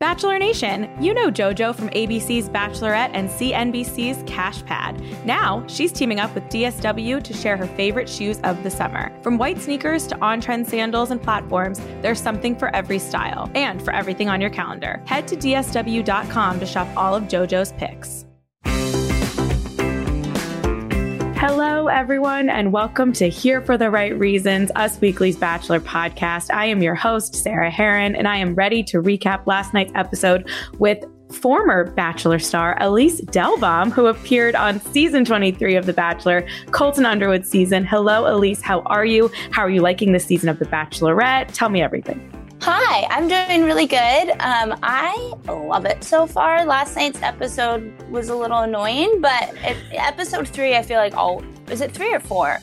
Bachelor Nation, you know JoJo from ABC's Bachelorette and CNBC's Cash Pad. Now, she's teaming up with DSW to share her favorite shoes of the summer. From white sneakers to on trend sandals and platforms, there's something for every style and for everything on your calendar. Head to DSW.com to shop all of JoJo's picks. Hello, everyone, and welcome to Here for the Right Reasons, Us Weekly's Bachelor podcast. I am your host, Sarah Herron, and I am ready to recap last night's episode with former Bachelor star Elyse Dehlbom, who appeared on season 23 of The Bachelor, Colton Underwood season. Hello, Elyse. How are you? How are you liking this season of The Bachelorette? Tell me everything. Hi, I'm doing really good. Um, I love it so far. Last night's episode was a little annoying, but it, episode three, I feel like all is it three or four?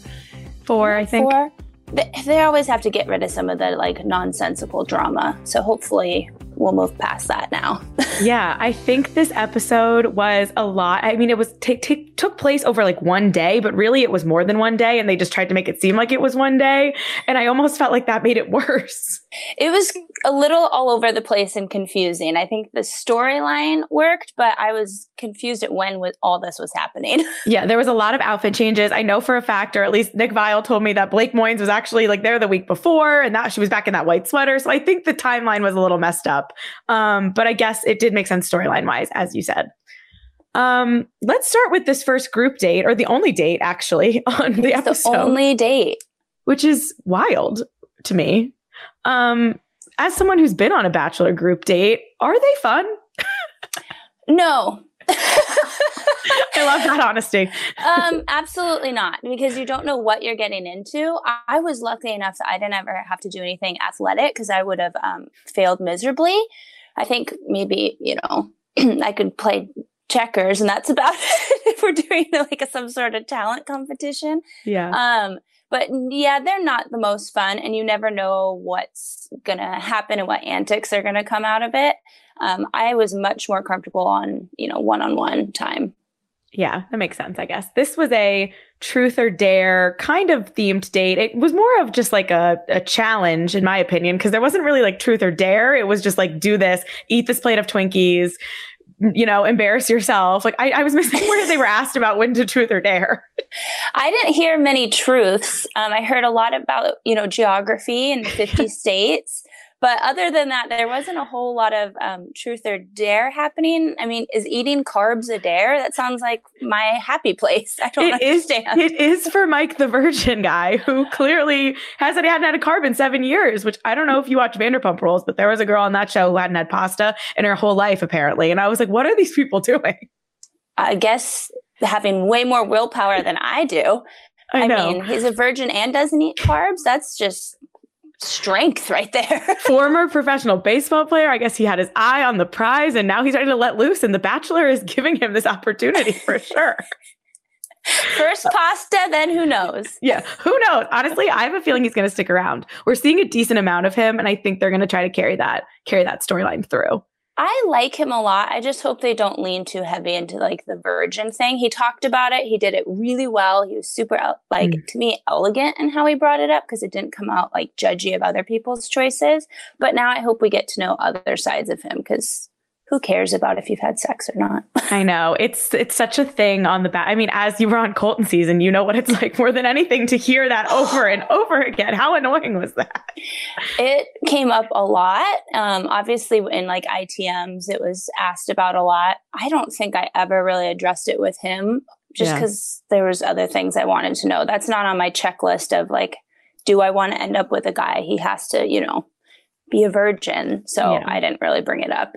Four, I think. Four. They, they always have to get rid of some of the like nonsensical drama. So hopefully we'll move past that now. yeah, I think this episode was a lot. I mean, it was t- t- took place over like one day, but really it was more than one day, and they just tried to make it seem like it was one day, and I almost felt like that made it worse. It was a little all over the place and confusing. I think the storyline worked, but I was confused at when with all this was happening. yeah, there was a lot of outfit changes. I know for a fact, or at least Nick Viall told me that Blake Moynes was actually like there the week before, and that she was back in that white sweater. So I think the timeline was a little messed up. Um, but I guess it did make sense storyline wise, as you said. Um, let's start with this first group date, or the only date actually on the it's episode. The only date, which is wild to me. Um, as someone who's been on a bachelor group date, are they fun? no. I love that honesty. um, absolutely not, because you don't know what you're getting into. I, I was lucky enough that I didn't ever have to do anything athletic because I would have um, failed miserably. I think maybe you know I could play checkers, and that's about it. if we're doing like a, some sort of talent competition, yeah. Um, but yeah, they're not the most fun, and you never know what's gonna happen and what antics are gonna come out of it. Um, I was much more comfortable on you know one on one time. Yeah, that makes sense, I guess. This was a truth or dare kind of themed date. It was more of just like a, a challenge, in my opinion, because there wasn't really like truth or dare. It was just like, do this, eat this plate of Twinkies, you know, embarrass yourself. Like I, I was missing where they were asked about when to truth or dare. I didn't hear many truths. Um, I heard a lot about, you know, geography in 50 states. But other than that, there wasn't a whole lot of um, truth or dare happening. I mean, is eating carbs a dare? That sounds like my happy place. I don't it understand. Is, it is for Mike the Virgin guy who clearly hasn't hadn't had a carb in seven years. Which I don't know if you watch Vanderpump Rules, but there was a girl on that show who hadn't had pasta in her whole life apparently, and I was like, what are these people doing? I guess having way more willpower than I do. I, I know. mean, he's a virgin and doesn't eat carbs. That's just strength right there. Former professional baseball player. I guess he had his eye on the prize and now he's ready to let loose. And The Bachelor is giving him this opportunity for sure. First pasta, then who knows? Yeah, who knows? Honestly, I have a feeling he's going to stick around. We're seeing a decent amount of him, and I think they're going to try to carry that carry that storyline through. I like him a lot. I just hope they don't lean too heavy into like the virgin thing. He talked about it. He did it really well. He was super like mm. to me elegant in how he brought it up because it didn't come out like judgy of other people's choices. But now I hope we get to know other sides of him because who cares about if you've had sex or not? I know. It's it's such a thing on the back. I mean, as you were on Colton season, you know what it's like more than anything to hear that over and over again. How annoying was that? It came up a lot. Um, obviously, in like ITMs, it was asked about a lot. I don't think I ever really addressed it with him, just because yeah. there was other things I wanted to know. That's not on my checklist of like, do I want to end up with a guy? He has to, you know, be a virgin. So yeah. I didn't really bring it up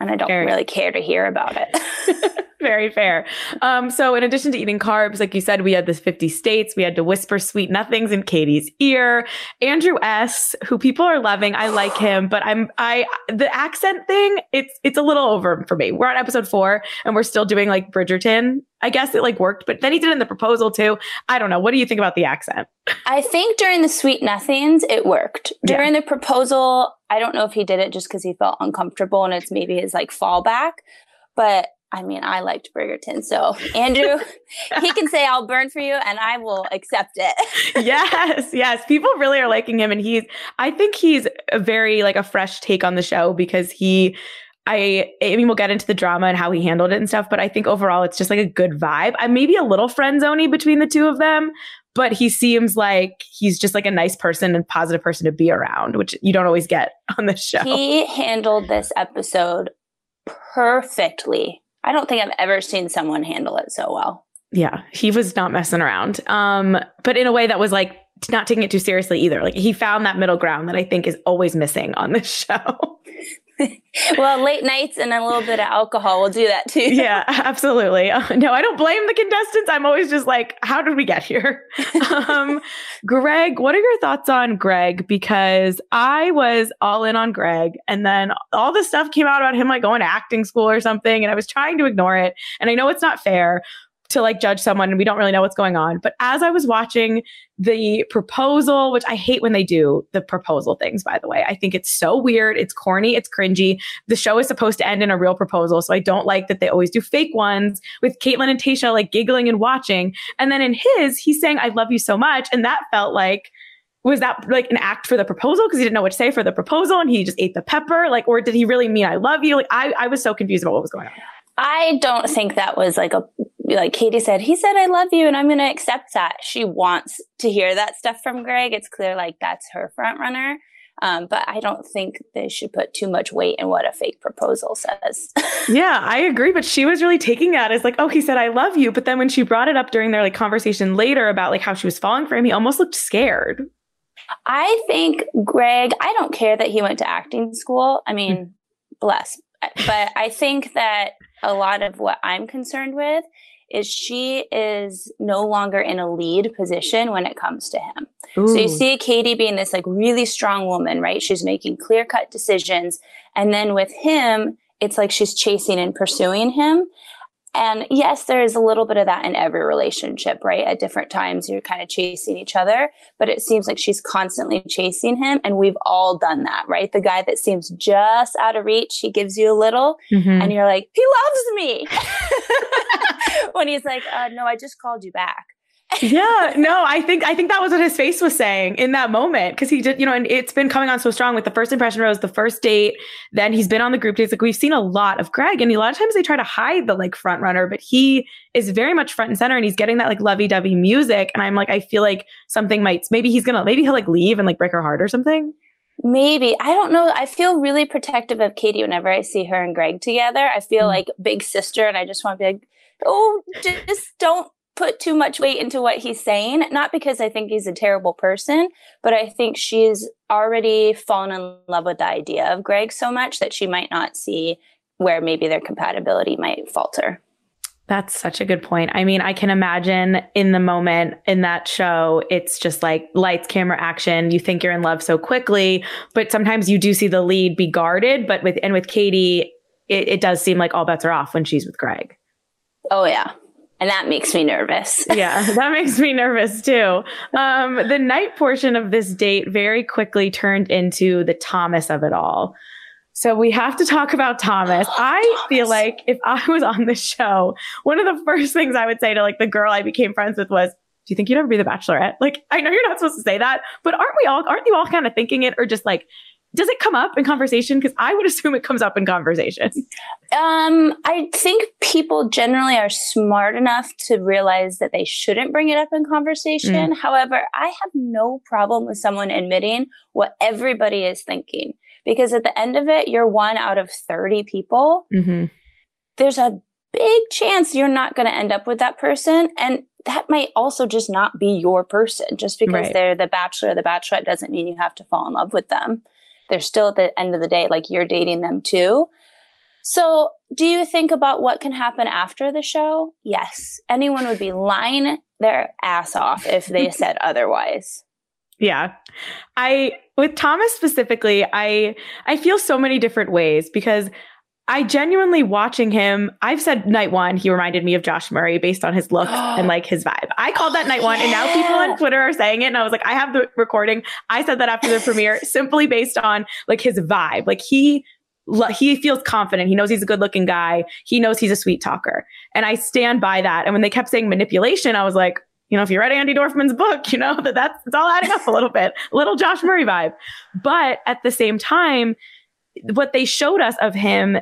and I don't Very. really care to hear about it. Very fair. Um, so, in addition to eating carbs, like you said, we had the 50 states. We had to whisper sweet nothings in Katie's ear. Andrew S., who people are loving, I like him, but I'm I the accent thing. It's it's a little over for me. We're on episode four, and we're still doing like Bridgerton. I guess it like worked, but then he did it in the proposal too. I don't know. What do you think about the accent? I think during the sweet nothings, it worked. During yeah. the proposal, I don't know if he did it just because he felt uncomfortable and it's maybe his like fallback. But I mean, I liked Bridgerton. So Andrew, he can say I'll burn for you and I will accept it. yes, yes. People really are liking him. And he's I think he's a very like a fresh take on the show because he I, I mean, we'll get into the drama and how he handled it and stuff, but I think overall it's just like a good vibe. I maybe a little friend zony between the two of them, but he seems like he's just like a nice person and positive person to be around, which you don't always get on the show. He handled this episode perfectly. I don't think I've ever seen someone handle it so well. Yeah, he was not messing around. Um, but in a way that was like not taking it too seriously either. Like he found that middle ground that I think is always missing on this show. well, late nights and a little bit of alcohol will do that too. yeah, absolutely. Uh, no, I don't blame the contestants. I'm always just like, how did we get here? um, Greg, what are your thoughts on Greg? Because I was all in on Greg, and then all this stuff came out about him like going to acting school or something, and I was trying to ignore it. And I know it's not fair, to like judge someone and we don't really know what's going on. But as I was watching the proposal, which I hate when they do the proposal things, by the way, I think it's so weird. It's corny. It's cringy. The show is supposed to end in a real proposal. So I don't like that they always do fake ones with Kaitlyn and Tayshia like giggling and watching. And then in his, he's saying, I love you so much. And that felt like, was that like an act for the proposal because he didn't know what to say for the proposal and he just ate the pepper like or did he really mean i love you like i, I was so confused about what was going on I don't think that was like a like Katie said, he said, I love you and I'm going to accept that. She wants to hear that stuff from Greg. It's clear like that's her front runner. Um, but I don't think they should put too much weight in what a fake proposal says. yeah, I agree. But she was really taking that as like, oh, he said, I love you. But then when she brought it up during their like conversation later about like how she was falling for him, he almost looked scared. I think Greg, I don't care that he went to acting school. I mean, mm. bless. But I think that a lot of what I'm concerned with is she is no longer in a lead position when it comes to him. Ooh. So you see Katie being this like really strong woman, right? She's making clear cut decisions. And then with him, it's like she's chasing and pursuing him. And yes, there is a little bit of that in every relationship, right? At different times, you're kind of chasing each other, but it seems like she's constantly chasing him. And we've all done that, right? The guy that seems just out of reach, he gives you a little, mm-hmm. and you're like, he loves me. when he's like, uh, no, I just called you back yeah, no, I think I think that was what his face was saying in that moment because he did, you know, and it's been coming on so strong with the first impression rose, the first date. Then he's been on the group dates. Like we've seen a lot of Greg, and a lot of times they try to hide the like front runner, but he is very much front and center, and he's getting that like lovey dovey music. And I'm like, I feel like something might, maybe he's gonna, maybe he'll like leave and like break her heart or something. Maybe. I don't know. I feel really protective of Katie whenever I see her and Greg together. I feel mm like big sister, and I just want to be like, oh, just don't put too much weight into what he's saying, not because I think he's a terrible person, but I think she's already fallen in love with the idea of Greg so much that she might not see where maybe their compatibility might falter. That's such a good point. I mean, I can imagine in the moment in that show, it's just like lights, camera, action. You think you're in love so quickly, but sometimes you do see the lead be guarded. But with and with Katie, it, it does seem like all bets are off when she's with Greg. Oh yeah, and that makes me nervous. yeah, that makes me nervous too. Um, the night portion of this date very quickly turned into the Thomas of it all. So we have to talk about Thomas. I Thomas. feel like if I was on the show, one of the first things I would say to like the girl I became friends with was, "Do you think you'd ever be the Bachelorette?" Like, I know you're not supposed to say that, but aren't we all? Aren't you all kind of thinking it, or just like does it come up in conversation? Because I would assume it comes up in conversation. Um, I think people generally are smart enough to realize that they shouldn't bring it up in conversation. Mm. However, I have no problem with someone admitting what everybody is thinking because at the end of it, you're one out of 30 people. Mm-hmm. There's a big chance you're not going to end up with that person. And that might also just not be your person. Just because right. they're the bachelor or the bachelorette doesn't mean you have to fall in love with them. They're still at the end of the day, like you're dating them too. So, do you think about what can happen after the show? Yes. Anyone would be lying their ass off if they said otherwise. Yeah. I with Thomas specifically, I I feel so many different ways because I genuinely watching him, I've said night one, he reminded me of Josh Murray based on his look and like his vibe. I called that night one, and now people on Twitter are saying it. And I was like, I have the recording. I said that after the premiere simply based on like his vibe. Like he he feels confident. He knows he's a good looking guy. He knows he's a sweet talker. And I stand by that. And when they kept saying manipulation, I was like, you know, if you read Andi Dorfman's book, you know, that that's, it's all adding up a little bit, a little Josh Murray vibe. But at the same time, what they showed us of him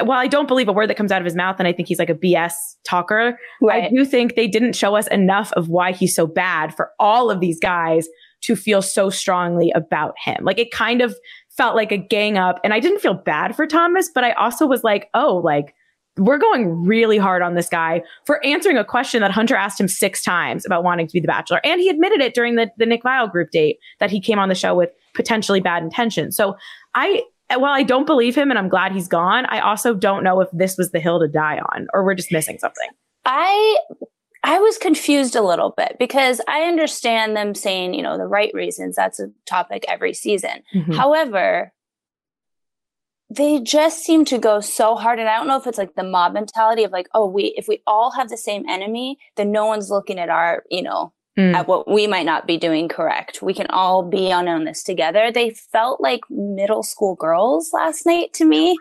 while I don't believe a word that comes out of his mouth, and I think he's like a BS talker, right. I do think they didn't show us enough of why he's so bad for all of these guys to feel so strongly about him. Like it kind of felt like a gang up, and I didn't feel bad for Thomas, but I also was like, oh, like we're going really hard on this guy for answering a question that Hunter asked him six times about wanting to be the bachelor. And he admitted it during the, the Nick Viall group date that he came on the show with potentially bad intentions. So I, while I don't believe him and I'm glad he's gone, I also don't know if this was the hill to die on or we're just missing something. I I was confused a little bit because I understand them saying, you know, the right reasons. That's a topic every season. Mm-hmm. However, they just seem to go so hard. And I don't know if it's like the mob mentality of like, oh, we, if we all have the same enemy, then no one's looking at our, you know, mm. at what we might not be doing correct. We can all be on, this together. They felt like middle school girls last night to me.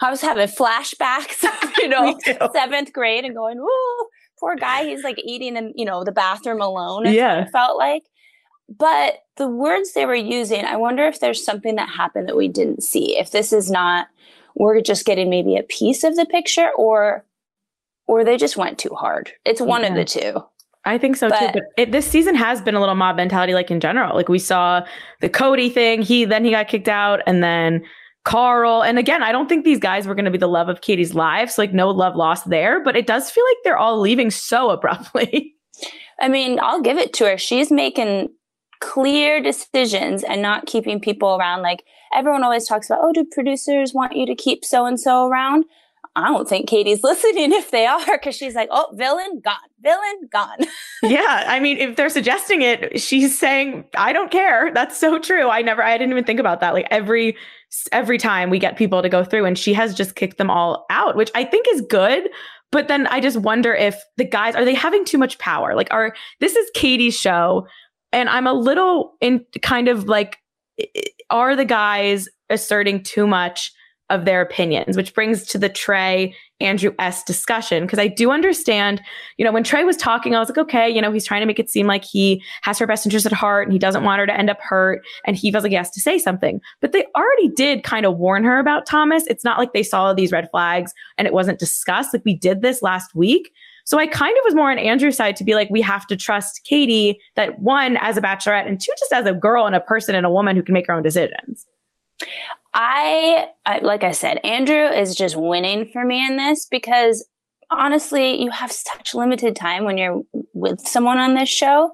I was having flashbacks, you know, seventh grade and going, oh, poor guy. He's like eating in, you know, the bathroom alone. yeah. felt like. But the words they were using, I wonder if there's something that happened that we didn't see. If this is not, we're just getting maybe a piece of the picture or or they just went too hard. It's one yeah. of the two. I think so but, too. But it, this season has been a little mob mentality, like in general. Like we saw the Cody thing. He then he got kicked out, and then Carl. And again, I don't think these guys were going to be the love of Katie's life. So like no love lost there. But it does feel like they're all leaving so abruptly. I mean, I'll give it to her. She's making clear decisions and not keeping people around. Like everyone always talks about, oh, do producers want you to keep so and so around? I don't think Katie's listening if they are, because she's like, oh, villain gone, villain gone. yeah. I mean, if they're suggesting it, she's saying, I don't care. That's so true. I never, I didn't even think about that. Like every, every time we get people to go through and she has just kicked them all out, which I think is good. But then I just wonder if the guys, are they having too much power? Like, are, this is Katie's show and I'm a little in kind of like, are the guys asserting too much of their opinions, which brings to the Tre Andrew S discussion. Because I do understand, you know, when Tre was talking, I was like, okay, you know, he's trying to make it seem like he has her best interest at heart and he doesn't want her to end up hurt. And he feels like he has to say something. But they already did kind of warn her about Thomas. It's not like they saw these red flags and it wasn't discussed. Like we did this last week. So I kind of was more on Andrew's side to be like, we have to trust Katie that one, as a bachelorette, and two, just as a girl and a person and a woman who can make her own decisions. I, I like I said, Andrew is just winning for me in this because honestly, you have such limited time when you're with someone on this show.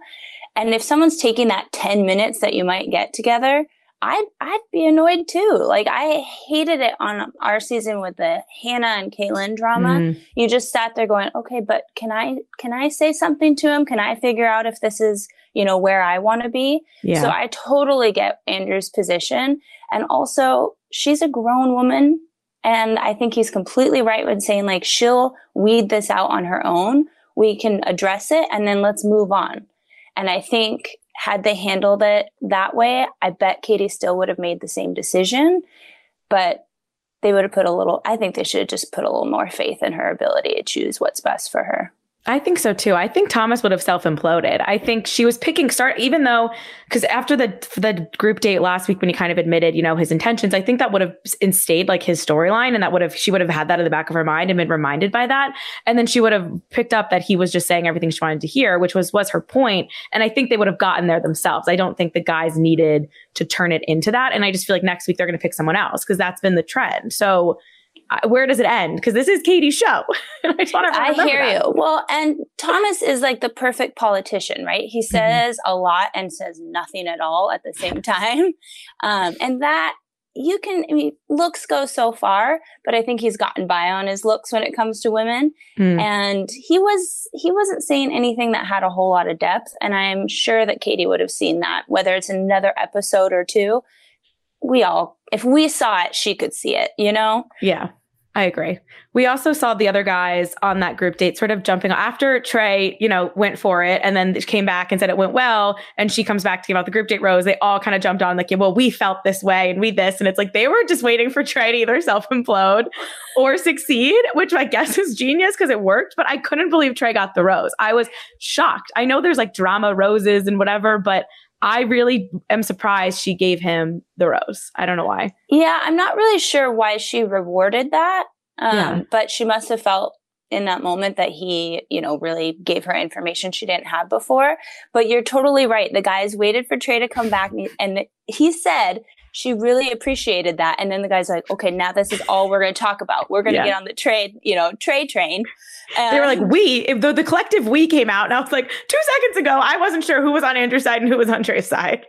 And if someone's taking that 10 minutes that you might get together, I'd I'd be annoyed too. Like I hated it on our season with the Hannah and Caelynn drama. Mm. You just sat there going, okay, but can I can I say something to him? Can I figure out if this is you know where I want to be? Yeah. So I totally get Andrew's position, and also she's a grown woman, and I think he's completely right when saying like she'll weed this out on her own. We can address it, and then let's move on. And I think had they handled it that way, I bet Katie still would have made the same decision, but they would have put a little, I think they should have just put a little more faith in her ability to choose what's best for her. I think so too. I think Thomas would have self imploded. I think she was picking start, even though, because after the the group date last week, when he kind of admitted, you know, his intentions, I think that would have instated like his storyline, and that would have she would have had that in the back of her mind and been reminded by that, and then she would have picked up that he was just saying everything she wanted to hear, which was was her point. And I think they would have gotten there themselves. I don't think the guys needed to turn it into that, and I just feel like next week they're going to pick someone else because that's been the trend. So where does it end? Because this is Katie's show. I just want to I hear that. you. Well, and Thomas is like the perfect politician, right? He mm-hmm. says mm-hmm. a lot and says nothing at all at the same time. Um, and that you can, I mean, looks go so far, but I think he's gotten by on his looks when it comes to women. Mm. And he was, he wasn't saying anything that had a whole lot of depth. And I'm sure that Katie would have seen that, whether it's another episode or two. We all, if we saw it, she could see it, you know? Yeah. I agree. We also saw the other guys on that group date sort of jumping after Tre, you know, went for it and then came back and said it went well. And she comes back to give out the group date rose. They all kind of jumped on like, yeah, well, we felt this way and we this. And it's like they were just waiting for Tre to either self implode or succeed, which I guess is genius because it worked. But I couldn't believe Tre got the rose. I was shocked. I know there's like drama roses and whatever, but I really am surprised she gave him the rose. I don't know why. Yeah, I'm not really sure why she rewarded that. Um, yeah. But she must have felt in that moment that he, you know, really gave her information she didn't have before. But you're totally right. The guys waited for Tre to come back, and he, said she really appreciated that. And then the guy's like, okay, now this is all we're going to talk about. We're going to yeah. get on the trade, you know, trade train. Um, they were like, we, if the, the collective we came out. And I was like, two seconds ago, I wasn't sure who was on Andrew's side and who was on Tre's side.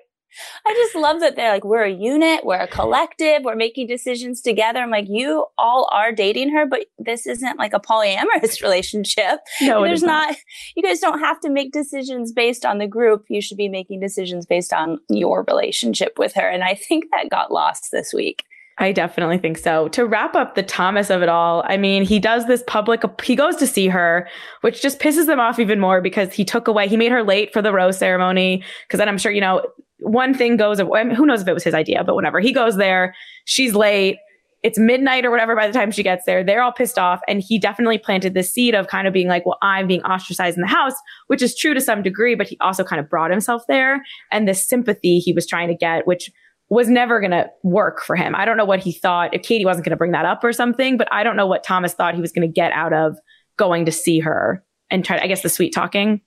I just love that they're like, we're a unit, we're a collective, we're making decisions together. I'm like, you all are dating her, but this isn't like a polyamorous relationship. No, there's not. not. You guys don't have to make decisions based on the group. You should be making decisions based on your relationship with her. And I think that got lost this week. I definitely think so. To wrap up the Thomas of it all, I mean, he does this public, he goes to see her, which just pisses them off even more because he took away, he made her late for the rose ceremony. Cause then I'm sure, you know, one thing goes, I mean, who knows if it was his idea, but whatever. He goes there, she's late. It's midnight or whatever by the time she gets there. They're all pissed off. And he definitely planted this seed of kind of being like, well, I'm being ostracized in the house, which is true to some degree, but he also kind of brought himself there. And the sympathy he was trying to get, which was never going to work for him. I don't know what he thought, if Katie wasn't going to bring that up or something, but I don't know what Thomas thought he was going to get out of going to see her and try, I guess, the sweet talking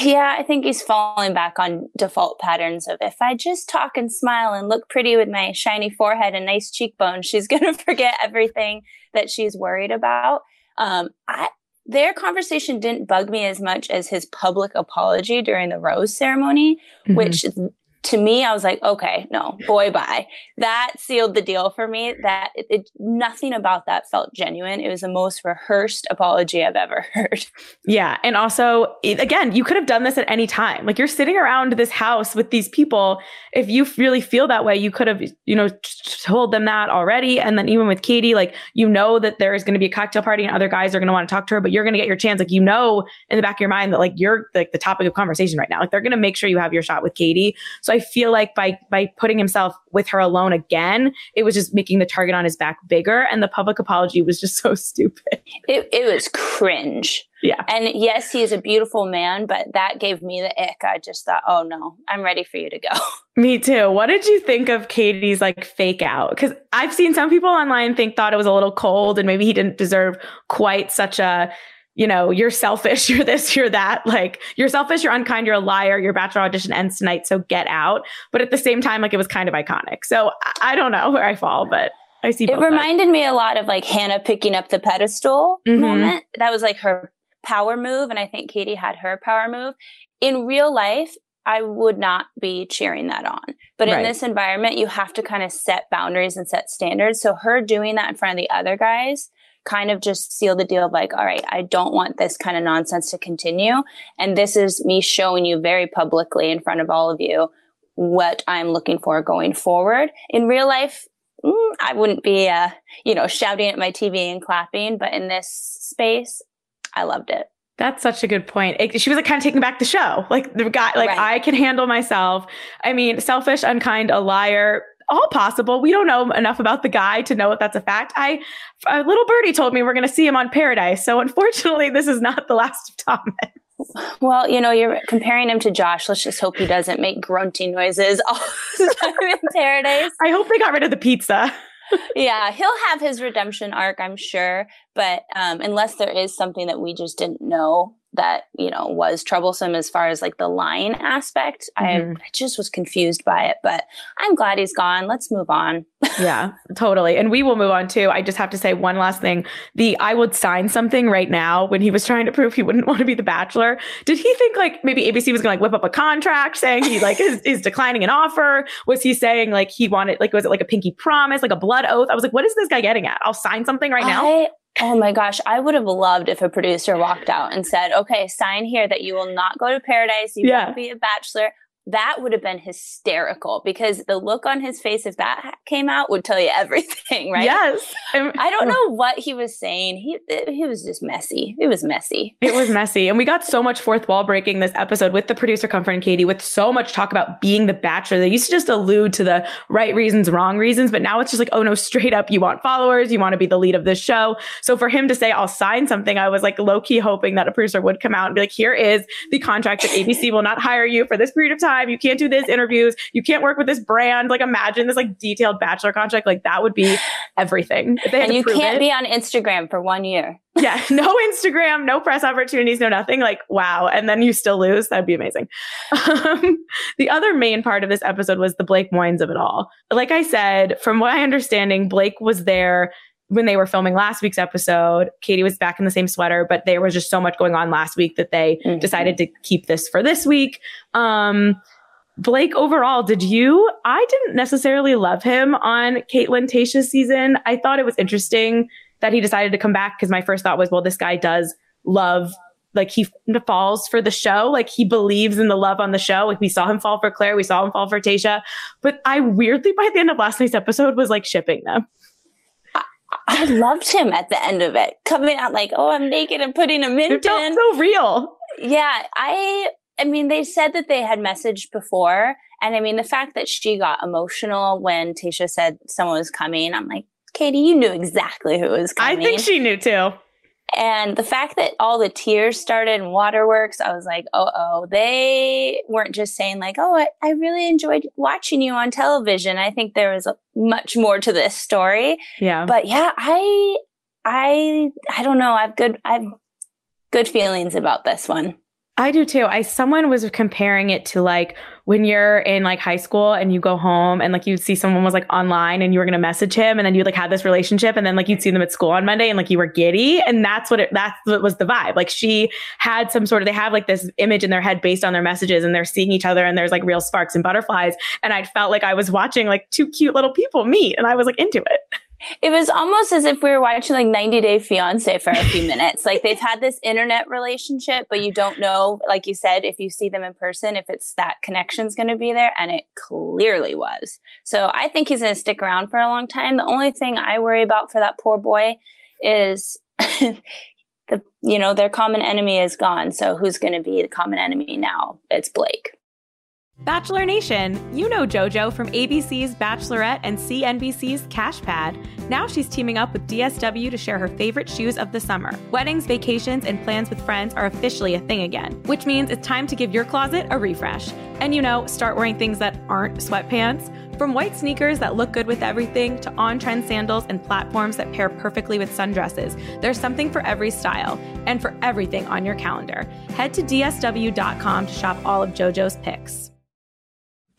yeah, I think he's falling back on default patterns of if I just talk and smile and look pretty with my shiny forehead and nice cheekbones, she's going to forget everything that she's worried about. Um, I, their conversation didn't bug me as much as his public apology during the rose ceremony, mm-hmm. which to me, I was like, okay, no, boy, bye. That sealed the deal for me. That it, it, nothing about that felt genuine. It was the most rehearsed apology I've ever heard. Yeah, and also, again, you could have done this at any time. Like you're sitting around this house with these people. If you really feel that way, you could have, you know, told them that already. And then even with Katie, like you know that there is going to be a cocktail party and other guys are going to want to talk to her, but you're going to get your chance. Like you know in the back of your mind that like you're like the topic of conversation right now. Like they're going to make sure you have your shot with Katie. So so I feel like by by putting himself with her alone again, it was just making the target on his back bigger. And the public apology was just so stupid. It, it was cringe. Yeah. And yes, he is a beautiful man, but that gave me the ick. I just thought, oh no, I'm ready for you to go. Me too. What did you think of Katie's like fake out? Because I've seen some people online think thought it was a little cold and maybe he didn't deserve quite such a you know, you're selfish, you're this, you're that. Like, you're selfish, you're unkind, you're a liar, your bachelor audition ends tonight, so get out. But at the same time, like, it was kind of iconic. So I don't know where I fall, but I see. It reminded me a lot of like Hannah picking up the pedestal mm-hmm. moment. That was like her power move. And I think Katie had her power move. In real life, I would not be cheering that on. But in this environment, you have to kind of set boundaries and set standards. So her doing that in front of the other guys kind of just seal the deal of like, all right, I don't want this kind of nonsense to continue. And this is me showing you very publicly in front of all of you what I'm looking for going forward. In real life, mm, I wouldn't be, uh, you know, shouting at my TV and clapping, but in this space, I loved it. That's such a good point. It, she was like kind of taking back the show. Like the guy, like right. I can handle myself. I mean, selfish, unkind, a liar all possible. We don't know enough about the guy to know if that's a fact. I, a little birdie told me we're going to see him on Paradise. So unfortunately, this is not the last of Thomas. Well, you know, you're comparing him to Josh. Let's just hope he doesn't make grunting noises all the time in Paradise. I hope they got rid of the pizza. yeah, he'll have his redemption arc, I'm sure. But um, unless there is something that we just didn't know that you know was troublesome as far as like the line aspect mm-hmm. I, I, just was confused by it but i'm glad he's gone. Let's move on. Yeah totally. And we will move on too. I just have to say one last thing. The i would sign something right now when he was trying to prove he wouldn't want to be the bachelor did he think like maybe abc was gonna like whip up a contract saying he like is, is declining an offer? Was he saying like he wanted like was it like a pinky promise like a blood oath? I was like what is this guy getting at? I'll sign something right now? I, Oh my gosh, I would have loved if a producer walked out and said, "Okay, sign here that you will not go to paradise. You yeah. won't be a bachelor that would have been hysterical because the look on his face if that came out would tell you everything right? Yes. I don't oh. know what he was saying. He he was just messy. It was messy. It was messy. And we got so much fourth wall breaking this episode with the producer comfort and katie with so much talk about being the bachelor. They used to just allude to the right reasons wrong reasons but now it's just like oh no straight up you want followers you want to be the lead of this show. So for him to say i'll sign something i was like low-key hoping that a producer would come out and be like here is the contract that abc will not hire you for this period of time time. You can't do this interviews. You can't work with this brand. Like imagine this like detailed bachelor contract. Like that would be everything. and you can't it. be on Instagram for one year. yeah. No Instagram, no press opportunities, no nothing. Like, wow. And then you still lose. That'd be amazing. Um, the other main part of this episode was the Blake Moynes of it all. Like I said, from my understanding, Blake was there when they were filming last week's episode, Katie was back in the same sweater, but there was just so much going on last week that they mm-hmm. decided to keep this for this week. Um, Blake, overall, did you? I didn't necessarily love him on Kaitlyn Tayshia's season. I thought it was interesting that he decided to come back because my first thought was, well, this guy does love, like he falls for the show. Like he believes in the love on the show. Like we saw him fall for Claire. we saw him fall for Tayshia. But I weirdly, by the end of last night's episode, was like shipping them. I loved him at the end of it, coming out like, "Oh, I'm naked and putting a mint it felt in." So real. Yeah, I. I mean, they said that they had messaged before, and I mean, the fact that she got emotional when Tayshia said someone was coming, I'm like, Katie, you knew exactly who was coming. I think she knew too. And the fact that all the tears started in waterworks, I was like, oh, oh, they weren't just saying, like, oh, I, I really enjoyed watching you on television. I think there was a, much more to this story. Yeah. But yeah, I, I, I don't know. I've good, I've good feelings about this one. I do too. I someone was comparing it to like when you're in like high school and you go home and like you'd see someone was like online and you were gonna message him and then you like had this relationship and then like you'd see them at school on Monday and like you were giddy and that's what it that's what was the vibe. Like she had some sort of they have like this image in their head based on their messages and they're seeing each other and there's like real sparks and butterflies and I felt like I was watching like two cute little people meet and I was like into it. It was almost as if we were watching like 90 Day Fiance for a few minutes. like they've had this internet relationship, but you don't know, like you said, if you see them in person, if it's that connection's going to be there. And it clearly was. So I think he's going to stick around for a long time. The only thing I worry about for that poor boy is the, you know, their common enemy is gone. So who's going to be the common enemy now? It's Blake. Bachelor Nation, you know JoJo from ABC's Bachelorette and CNBC's Cash Pad. Now she's teaming up with DSW to share her favorite shoes of the summer. Weddings, vacations, and plans with friends are officially a thing again, which means it's time to give your closet a refresh. And you know, start wearing things that aren't sweatpants. From white sneakers that look good with everything to on trend sandals and platforms that pair perfectly with sundresses, there's something for every style and for everything on your calendar. Head to DSW.com to shop all of JoJo's picks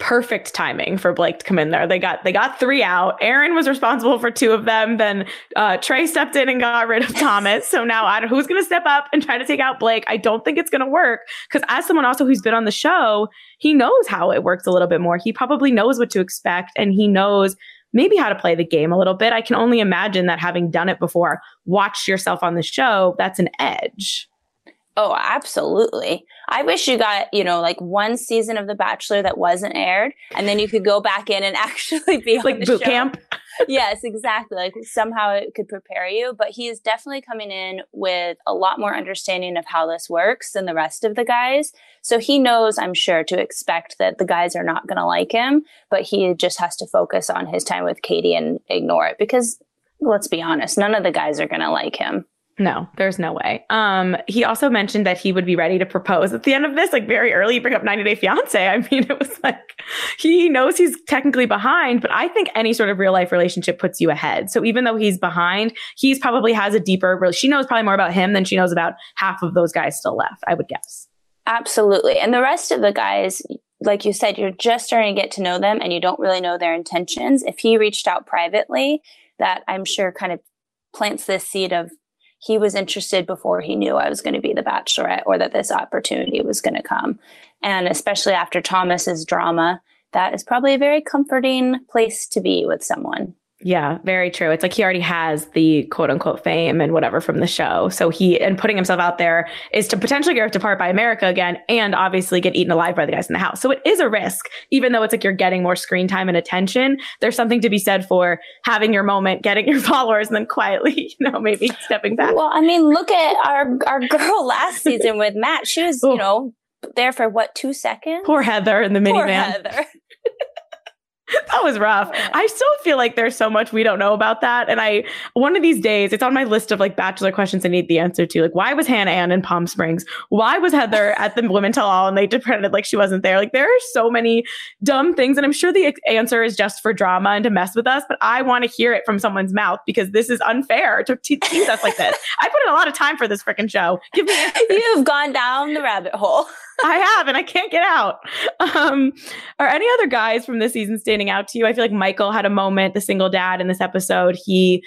perfect timing for Blake to come in there. They got they got three out. Aaron was responsible for two of them. Then uh, Tre stepped in and got rid of Thomas. So now I don't who's going to step up and try to take out Blake. I don't think it's going to work because as someone also who's been on the show, he knows how it works a little bit more. He probably knows what to expect and he knows maybe how to play the game a little bit. I can only imagine that having done it before, watch yourself on the show, that's an edge. Oh, absolutely. I wish you got, you know, like one season of The Bachelor that wasn't aired, and then you could go back in and actually be like boot show. camp. yes, exactly. Like somehow it could prepare you. But he is definitely coming in with a lot more understanding of how this works than the rest of the guys. So he knows, I'm sure, to expect that the guys are not going to like him, but he just has to focus on his time with Katie and ignore it because let's be honest, none of the guys are going to like him. No, there's no way. Um, he also mentioned that he would be ready to propose at the end of this, like very early, bring up 90 Day Fiance. I mean, it was like he knows he's technically behind, but I think any sort of real life relationship puts you ahead. So even though he's behind, he's probably has a deeper. She knows probably more about him than she knows about half of those guys still left. I would guess. Absolutely, and the rest of the guys, like you said, you're just starting to get to know them, and you don't really know their intentions. If he reached out privately, that I'm sure kind of plants this seed of he was interested before he knew I was going to be the bachelorette or that this opportunity was going to come. And especially after Thomas's drama, that is probably a very comforting place to be with someone. Yeah, very true. It's like he already has the quote unquote fame and whatever from the show. So he, and putting himself out there is to potentially get ripped apart by America again and obviously get eaten alive by the guys in the house. So it is a risk, even though it's like you're getting more screen time and attention. There's something to be said for having your moment, getting your followers, and then quietly, you know, maybe stepping back. Well, I mean, look at our, our girl last season with Matt. She was, Ooh. you oh. know, there for what, two seconds? Poor Heather in the minivan. Poor Heather. that was rough. I still feel like there's so much we don't know about that. And I, one of these days, it's on my list of like bachelor questions I need the answer to. Like, why was Hannah Ann in Palm Springs? Why was Heather at the Women Tell All and they pretended like she wasn't there? Like, there are so many dumb things. And I'm sure the answer is just for drama and to mess with us, but I want to hear it from someone's mouth because this is unfair to tease us like this. I put in a lot of time for this freaking show. Give me, you've gone down the rabbit hole. I have, and I can't get out. Um, are any other guys from this season standing out to you? I feel like Michael had a moment, the single dad in this episode. He,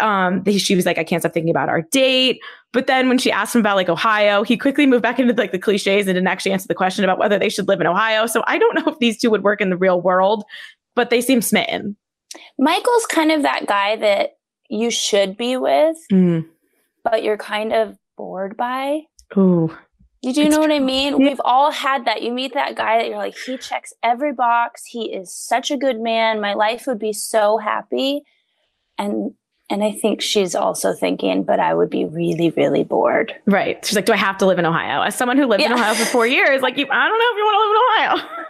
um, she was like, I can't stop thinking about our date. But then when she asked him about like Ohio, he quickly moved back into like the cliches and didn't actually answer the question about whether they should live in Ohio. So I don't know if these two would work in the real world, but they seem smitten. Michael's kind of that guy that you should be with, mm. but you're kind of bored by. Ooh. Did you know what I mean? We've all had that. You meet that guy that you're like, he checks every box. He is such a good man. My life would be so happy. And and I think she's also thinking, but I would be really, really bored. Right. She's like, do I have to live in Ohio? As someone who lived yeah. in Ohio for four years, like, I don't know if you want to live in Ohio.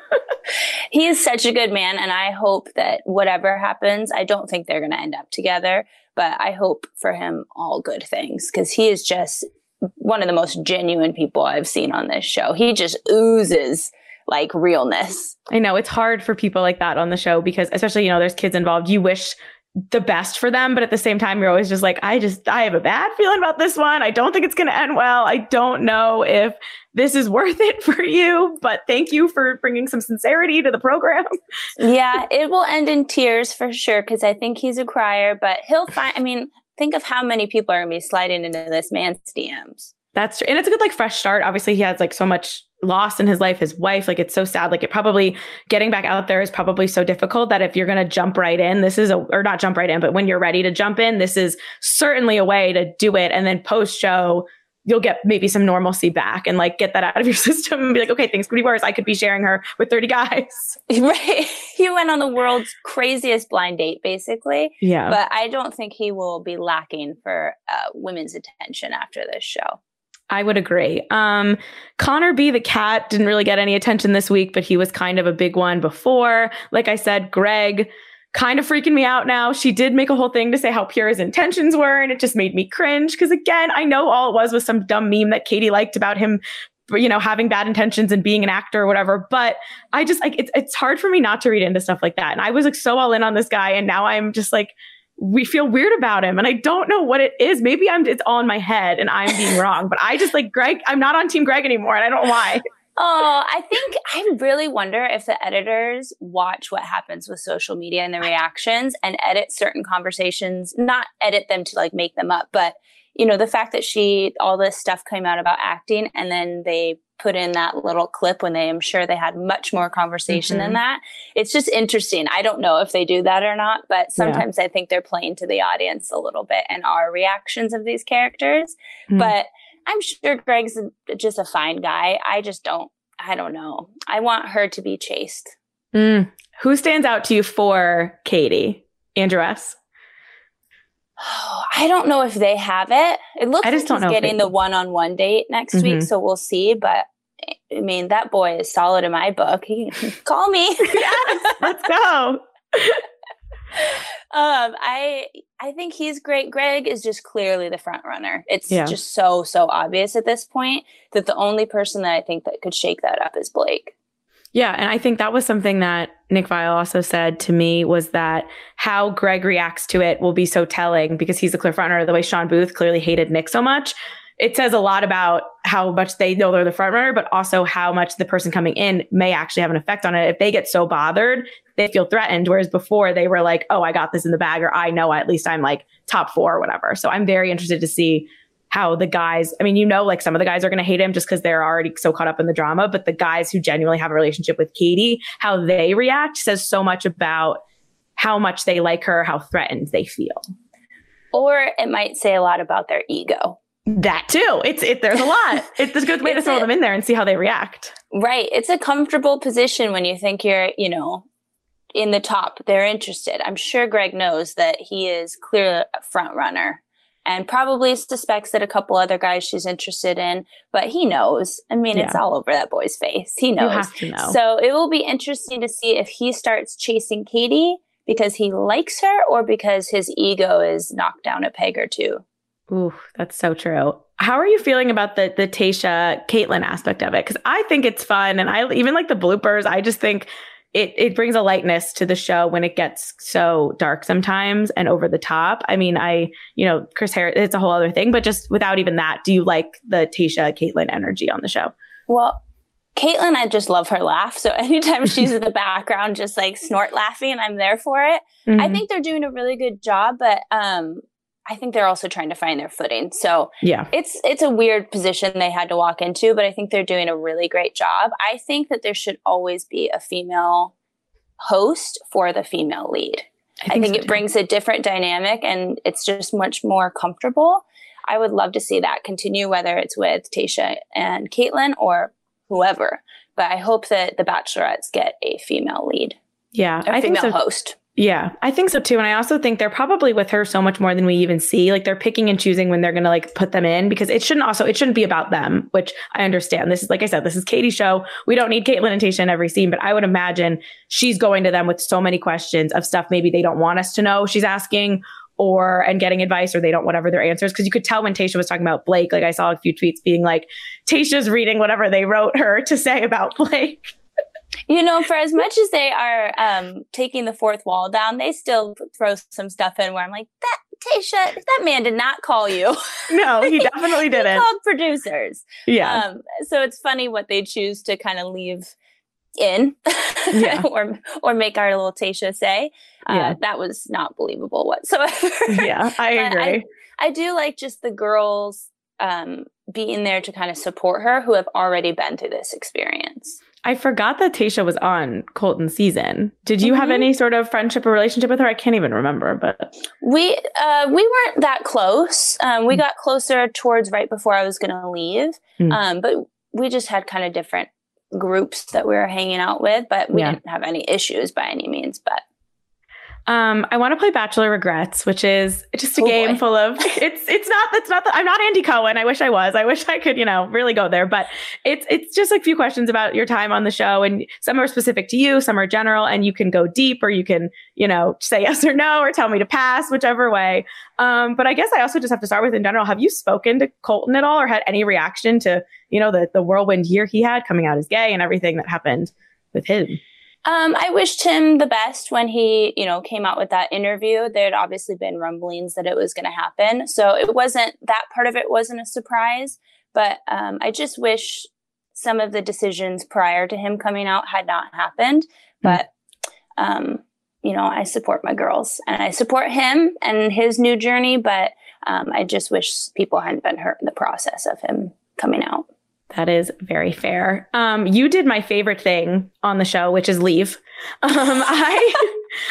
he is such a good man. And I hope that whatever happens, I don't think they're going to end up together, but I hope for him all good things because he is just one of the most genuine people I've seen on this show. He just oozes like realness. I know it's hard for people like that on the show because especially, you know, there's kids involved. You wish the best for them, but at the same time, you're always just like, I just, I have a bad feeling about this one. I don't think it's going to end well. I don't know if this is worth it for you, but thank you for bringing some sincerity to the program. yeah, it will end in tears for sure because I think he's a crier, but he'll find, I mean, think of how many people are going to be sliding into this man's DMs. That's true. And it's a good like fresh start. Obviously, he has like so much loss in his life, his wife. Like it's so sad. Like it probably getting back out there is probably so difficult that if you're to jump right in, this is a, or not jump right in, but when you're ready to jump in, this is certainly a way to do it. And then post show, you'll get maybe some normalcy back and like get that out of your system and be like, okay, things could be worse. I could be sharing her with 30 guys. Right. He went on the world's craziest blind date, basically. Yeah. But I don't think he will be lacking for uh, women's attention after this show. I would agree. Um, Connor B, the cat, didn't really get any attention this week, but he was kind of a big one before. Like I said, Greg kind of freaking me out now. She did make a whole thing to say how pure his intentions were, and it just made me cringe. Because again, I know all it was was some dumb meme that Katie liked about him, you know, having bad intentions and being an actor or whatever. But I just like it's it's hard for me not to read into stuff like that. And I was like so all in on this guy, and now I'm just like we feel weird about him and I don't know what it is. Maybe I'm it's all in my head and I'm being wrong, but I just like Greg, I'm not on team Greg anymore and I don't know why. Oh, I think I really wonder if the editors watch what happens with social media and the reactions and edit certain conversations, not edit them to like make them up, but you know, the fact that she, all this stuff came out about acting and then they put in that little clip when they, I'm sure they had much more conversation mm-hmm. than that. It's just interesting. I don't know if they do that or not, but sometimes yeah. I think they're playing to the audience a little bit and our reactions of these characters. Mm-hmm. But I'm sure Greg's just a fine guy. I just don't. I don't know. I want her to be chased. Mm. Who stands out to you for Katie? Andrew S. Oh, I don't know if they have it. It looks I just like don't he's know getting the one-on-one date next Mhm. week, so we'll see. But I mean, that boy is solid in my book. He call me. yes, let's go. um, I I think he's great. Greg is just clearly the front runner. It's Yeah. just so so obvious at this point that the only person that I think that could shake that up is Blake. Yeah, and I think that was something that Nick Viall also said to me was that how Greg reacts to it will be so telling because he's a clear frontrunner. The way Shawn Booth clearly hated Nick so much, it says a lot about how much they know they're the frontrunner, but also how much the person coming in may actually have an effect on it. If they get so bothered, they feel threatened. Whereas before they were like, "Oh, I got this in the bag," or "I know at least I'm like top four or whatever." So I'm very interested to see how the guys, I mean, you know, like some of the guys are going to hate him just because they're already so caught up in the drama, but the guys who genuinely have a relationship with Katie, how they react says so much about how much they like her, how threatened they feel. Or it might say a lot about their ego. That too. It's it. There's a lot. It's a good way to throw them in there and see how they react. Right. It's a comfortable position when you think you're, you know, in the top. They're interested. I'm sure Greg knows that he is clearly a front runner and probably suspects that a couple other guys she's interested in, but he knows. I mean, it's all over that boy's face. He You knows. have to know. So it will be interesting to see if he starts chasing Katie because he likes her or because his ego is knocked down a peg or two. Ooh, that's so true. How are you feeling about the the Tayshia Kaitlyn aspect of it? Because I think it's fun, and I even like the bloopers. I just think it it brings a lightness to the show when it gets so dark sometimes and over the top. I mean, I you know Chris Harris, it's a whole other thing, but just without even that, do you like the Tayshia Kaitlyn energy on the show? Well, Kaitlyn, I just love her laugh. So anytime she's in the background, just like snort laughing, I'm there for it. I Mhm. think they're doing a really good job, but um, I think they're also trying to find their footing. So yeah, it's it's a weird position they had to walk into, but I think they're doing a really great job. I think that there should always be a female host for the female lead. I think, so it too. brings a different dynamic and it's just much more comfortable. I would love to see that continue, whether it's with Tayshia and Kaitlyn or whoever. But I hope that the Bachelorettes get a female lead, yeah. a I think female so host. Yeah, I think so too. And I also think they're probably with her so much more than we even see. Like they're picking and choosing when they're going to like put them in because it shouldn't also, it shouldn't be about them, which I understand. This is, like I said, this is Katie's show. We don't need Kaitlyn and Tayshia in every scene, but I would imagine she's going to them with so many questions of stuff maybe they don't want us to know she's asking or, and getting advice or they don't, whatever their answers. Cause you could tell when Tayshia was talking about Blake, like I saw a few tweets being like, Tayshia's reading whatever they wrote her to say about Blake. You know, for as much as they are um, taking the fourth wall down, they still throw some stuff in where I'm like, that Tayshia, that man did not call you. No, he definitely he didn't. called producers. Yeah. Um, so it's funny what they choose to kind of leave in Yeah. or or make our little Tayshia say. Uh, Yeah. That was not believable whatsoever. yeah, I agree. I do like just the girls um, being there to kind of support her who have already been through this experience. I forgot that Tayshia was on Colton season. Did you have Mhm. any sort of friendship or relationship with her? I can't even remember, but We uh, we weren't that close. Um, we Mm. got closer towards right before I was going to leave, Mm. um, but we just had kind of different groups that we were hanging out with. But we Yeah. didn't have any issues by any means. But um, I want to play Bachelor Regrets, which is just a Oh, game boy. full of it's it's not it's not the, I'm not Andy Cohen. I wish I was. I wish I could you know really go there, but it's it's just a few questions about your time on the show, and some are specific to you, some are general, and you can go deep or you can you know say yes or no or tell me to pass, whichever way. Um, but I guess I also just have to start with in general. Have you spoken to Colton at all, or had any reaction to you know the the whirlwind year he had coming out as gay and everything that happened with him? Um, I wished him the best when he, you know, came out with that interview. There had obviously been rumblings that it was going to happen, so it wasn't that part of it wasn't a surprise. But um, I just wish some of the decisions prior to him coming out had not happened. But um, you know, I support my girls and I support him and his new journey. But um, I just wish people hadn't been hurt in the process of him coming out. That is very fair. Um, you did my favorite thing on the show, which is leave. Um, I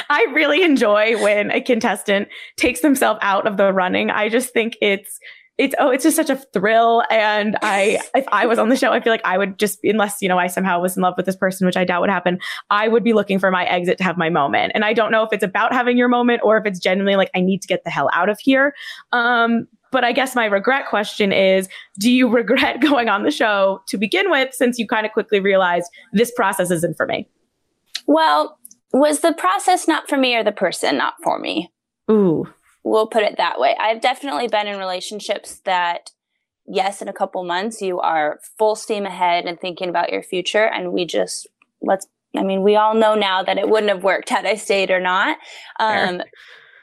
I really enjoy when a contestant takes themselves out of the running. I just think it's it's oh it's just such a thrill and i if i was on the show i feel like i would just unless you know i somehow was in love with this person which i doubt would happen i would be looking for my exit to have my moment and i don't know if it's about having your moment or if it's genuinely like i need to get the hell out of here um but I guess my regret question is do you regret going on the show to begin with since you kind of quickly realized this process isn't for me? Well, was the process not for me or the person not for me? Ooh. We'll put it that way. I've definitely been in relationships that, yes, in a couple months, you are full steam ahead and thinking about your future. And we just, let's, I mean, we all know now that it wouldn't have worked had I stayed or not. Um,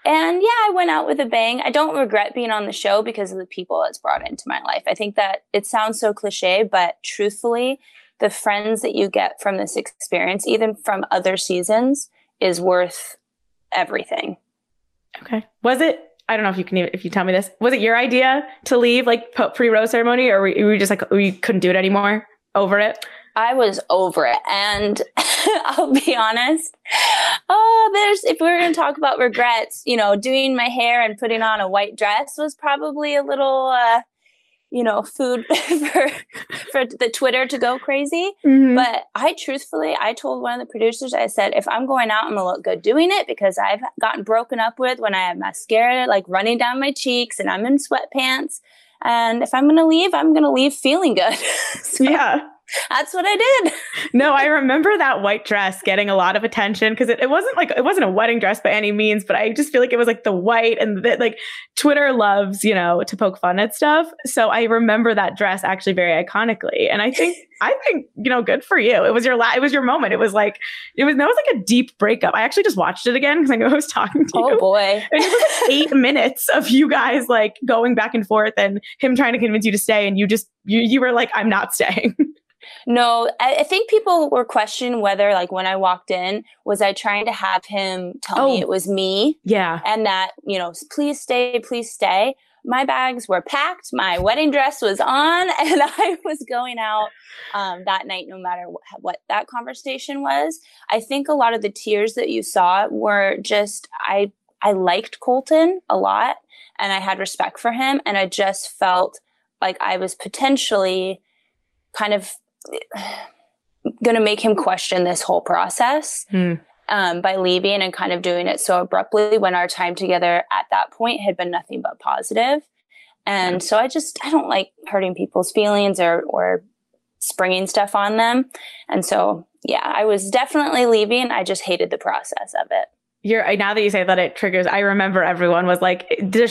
and yeah, I went out with a bang. I don't regret being on the show because of the people it's brought into my life. I think that it sounds so cliche, but truthfully, the friends that you get from this experience, even from other seasons, is worth everything. Okay. Was it? I don't know if you can even, if you tell me this. Was it your idea to leave like pre rose ceremony, or were you just like we couldn't do it anymore? Over it? I was over it, and I'll be honest. Oh, there's if we are going to talk about regrets, you know, doing my hair and putting on a white dress was probably a little. Uh, you know, food for for the Twitter to go crazy. Mm-hmm. But I truthfully, I told one of the producers, I said, if I'm going out, I'm gonna look good doing it because I've gotten broken up with when I have mascara like running down my cheeks and I'm in sweatpants. And if I'm gonna leave, I'm gonna leave feeling good. so, yeah. That's what I did. no, I remember that white dress getting a lot of attention because it, it wasn't like it wasn't a wedding dress by any means, but I just feel like it was like the white and that like Twitter loves, you know, to poke fun at stuff. So I remember that dress actually very iconically. And I think I think, you know, good for you. It was your la- it was your moment. It was like it was that was like a deep breakup. I actually just watched it again because I knew I was talking to oh, you. Oh boy. And it was like eight minutes of you guys like going back and forth and him trying to convince you to stay and you just you you were like, I'm not staying. No, I, I, think people were questioning whether, like, when I walked in, was I trying to have him tell oh, me it was me? Yeah. And that, you know, please stay, please stay. My bags were packed, my wedding dress was on, and I was going out um, that night, no matter what, what that conversation was. I think a lot of the tears that you saw were just, I, I liked Colton a lot and I had respect for him. And I just felt like I was potentially kind of going to make him question this whole process mm. um, by leaving and kind of doing it so abruptly when our time together at that point had been nothing but positive. And so I just, I don't like hurting people's feelings or, or springing stuff on them. And so, yeah, I was definitely leaving. I just hated the process of it you're now that you say that it triggers i remember everyone was like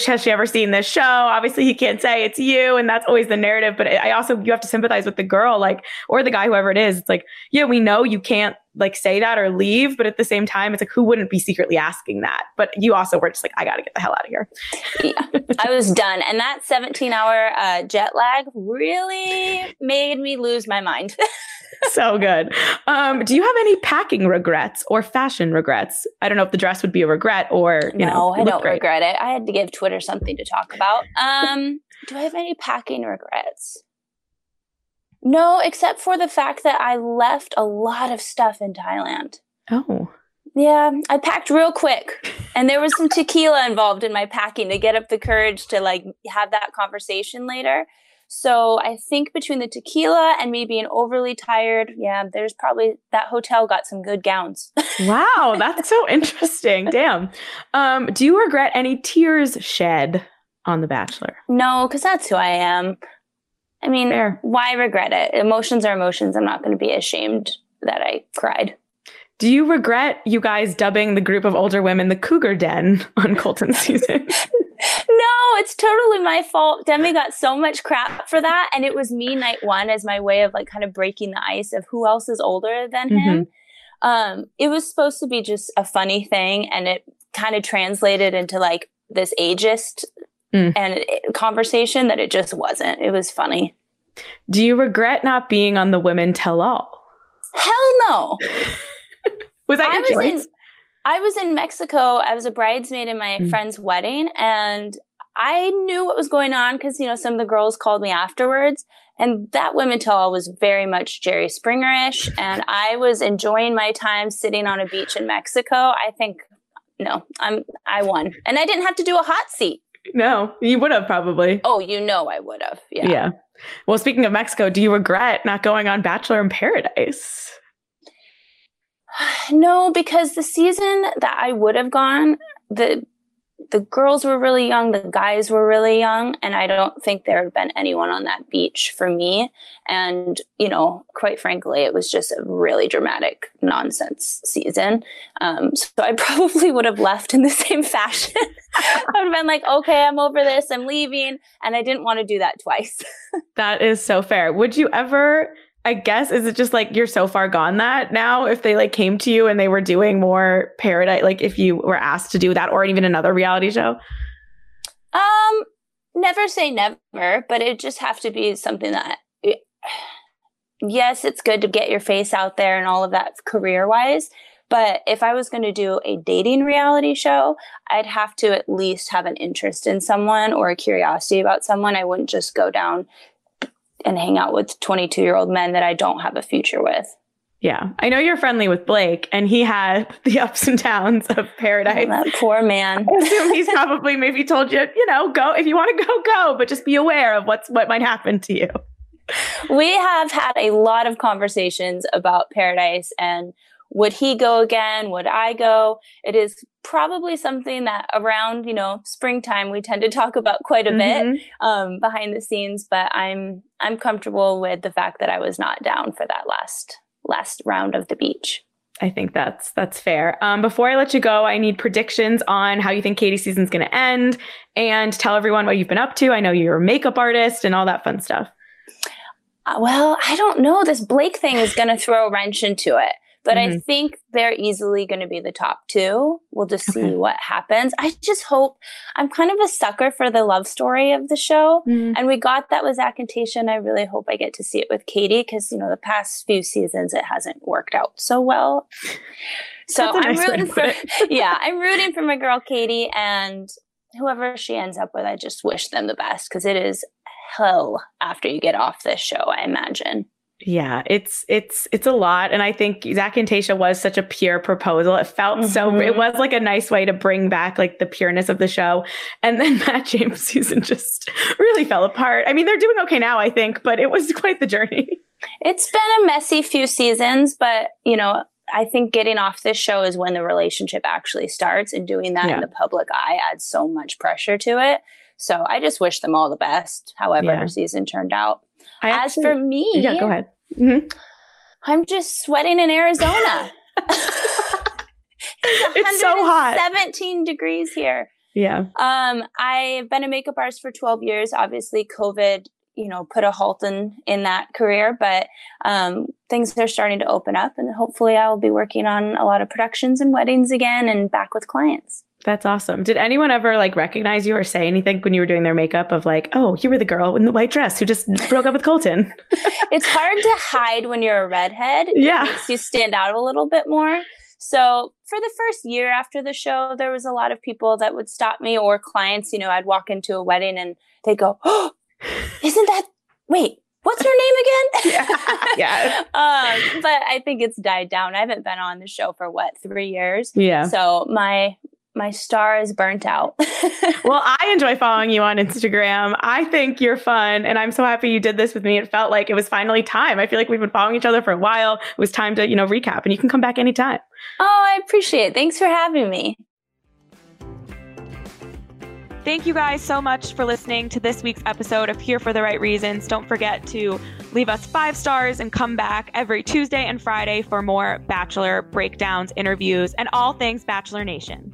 has she ever seen this show? Obviously he can't say it's you and that's always the narrative but i also you have to sympathize with the girl like or the guy whoever it is. It's like yeah we know you can't like say that or leave but at the same time it's like who wouldn't be secretly asking that? But you also were just like i gotta get the hell out of here. Yeah i was done. And that 17 hour uh, jet lag really made me lose my mind so good. Um, do you have any packing regrets or fashion regrets? I don't know if the dress would be a regret or you no, know. I don't great. regret it. I had to give Twitter something to talk about. Um, do I have any packing regrets? No, except for the fact that I left a lot of stuff in Thailand. Oh. Yeah, I packed real quick. And there was some tequila involved in my packing to get up the courage to like have that conversation later. So I think between the tequila and me being overly tired, yeah, there's probably that hotel got some good gowns. wow, that's so interesting. Damn. Um, do you regret any tears shed on The Bachelor? No, because that's who I am. I mean, Fair. why regret it? Emotions are emotions. I'm not going to be ashamed that I cried. Do you regret you guys dubbing the group of older women the Cougar Den on Colton's season? No, it's totally my fault. Demi got so much crap for that. And it was me night one as my way of like kind of breaking the ice of who else is older than mm-hmm. him. Um, it was supposed to be just a funny thing and it kind of translated into like this ageist mm. and it, conversation that it just wasn't. It was funny. Do you regret not being on the Women Tell All? Hell no. was that your choice? In, I was in Mexico. I was a bridesmaid in my mm. friend's wedding and I knew what was going on because, you know, some of the girls called me afterwards. And that women tell was very much Jerry Springerish. And I was enjoying my time sitting on a beach in Mexico. I think, no, I'm, I won. And I didn't have to do a hot seat. No, you would have probably. Oh, you know I would have. Yeah. Yeah. Well, speaking of Mexico, do you regret not going on Bachelor in Paradise? No, because the season that I would have gone, the the girls were really young, the guys were really young, and I don't think there had been anyone on that beach for me. And, you know, quite frankly, it was just a really dramatic nonsense season. Um, so I probably would have left in the same fashion. I would have been like, okay, I'm over this, I'm leaving. And I didn't want to do that twice. that is so fair. Would you ever I guess is it just like you're so far gone that now if they like came to you and they were doing more paradise like if you were asked to do that or even another reality show? Um never say never, but it just have to be something that yes, it's good to get your face out there and all of that career-wise, but if I was going to do a dating reality show, I'd have to at least have an interest in someone or a curiosity about someone. I wouldn't just go down and hang out with 22 year old men that I don't have a future with. Yeah. I know you're friendly with Blake and he had the ups and downs of paradise. Oh, that poor man. I assume he's probably maybe told you, you know, go if you want to go, go, but just be aware of what's what might happen to you. We have had a lot of conversations about paradise and would he go again? Would I go? It is probably something that around, you know, springtime we tend to talk about quite a mm-hmm. bit um, behind the scenes, but I'm I'm comfortable with the fact that I was not down for that last last round of the beach. I think that's that's fair. Um, before I let you go, I need predictions on how you think Katie's season's going to end, and tell everyone what you've been up to. I know you're a makeup artist and all that fun stuff. Uh, well, I don't know. This Blake thing is going to throw a wrench into it. But mm-hmm. I think they're easily going to be the top two. We'll just see what happens. I just hope I'm kind of a sucker for the love story of the show. Mm-hmm. And we got that with Zach and Tayshia. I really hope I get to see it with Katie because, you know, the past few seasons it hasn't worked out so well. So I'm rooting for, yeah, I'm rooting for my girl Katie and whoever she ends up with. I just wish them the best because it is hell after you get off this show, I imagine. Yeah, it's it's it's a lot, and I think Zach and Tayshia was such a pure proposal. It felt mm-hmm. so. It was like a nice way to bring back like the pureness of the show, and then Matt James' season just really fell apart. I mean, they're doing okay now, I think, but it was quite the journey. It's been a messy few seasons, but you know, I think getting off this show is when the relationship actually starts, and doing that yeah. in the public eye adds so much pressure to it. So I just wish them all the best, however yeah. her season turned out. As actually, for me, yeah, go ahead. Mm-hmm. I'm just sweating in Arizona. it's, it's so hot. 17 degrees here. Yeah. Um, I've been a makeup artist for 12 years. Obviously, COVID, you know, put a halt in in that career, but um, things are starting to open up, and hopefully, I will be working on a lot of productions and weddings again, and back with clients. That's awesome. Did anyone ever like recognize you or say anything when you were doing their makeup of like, oh, you were the girl in the white dress who just broke up with Colton? it's hard to hide when you're a redhead. Yeah. It makes you stand out a little bit more. So for the first year after the show, there was a lot of people that would stop me or clients, you know, I'd walk into a wedding and they go, Oh, isn't that wait, what's her name again? yeah. yeah. um, but I think it's died down. I haven't been on the show for what, three years? Yeah. So my my star is burnt out. well, I enjoy following you on Instagram. I think you're fun, and I'm so happy you did this with me. It felt like it was finally time. I feel like we've been following each other for a while. It was time to, you know, recap, and you can come back anytime. Oh, I appreciate it. Thanks for having me. Thank you guys so much for listening to this week's episode of Here for the Right Reasons. Don't forget to leave us five stars and come back every Tuesday and Friday for more Bachelor breakdowns, interviews, and all things Bachelor Nation.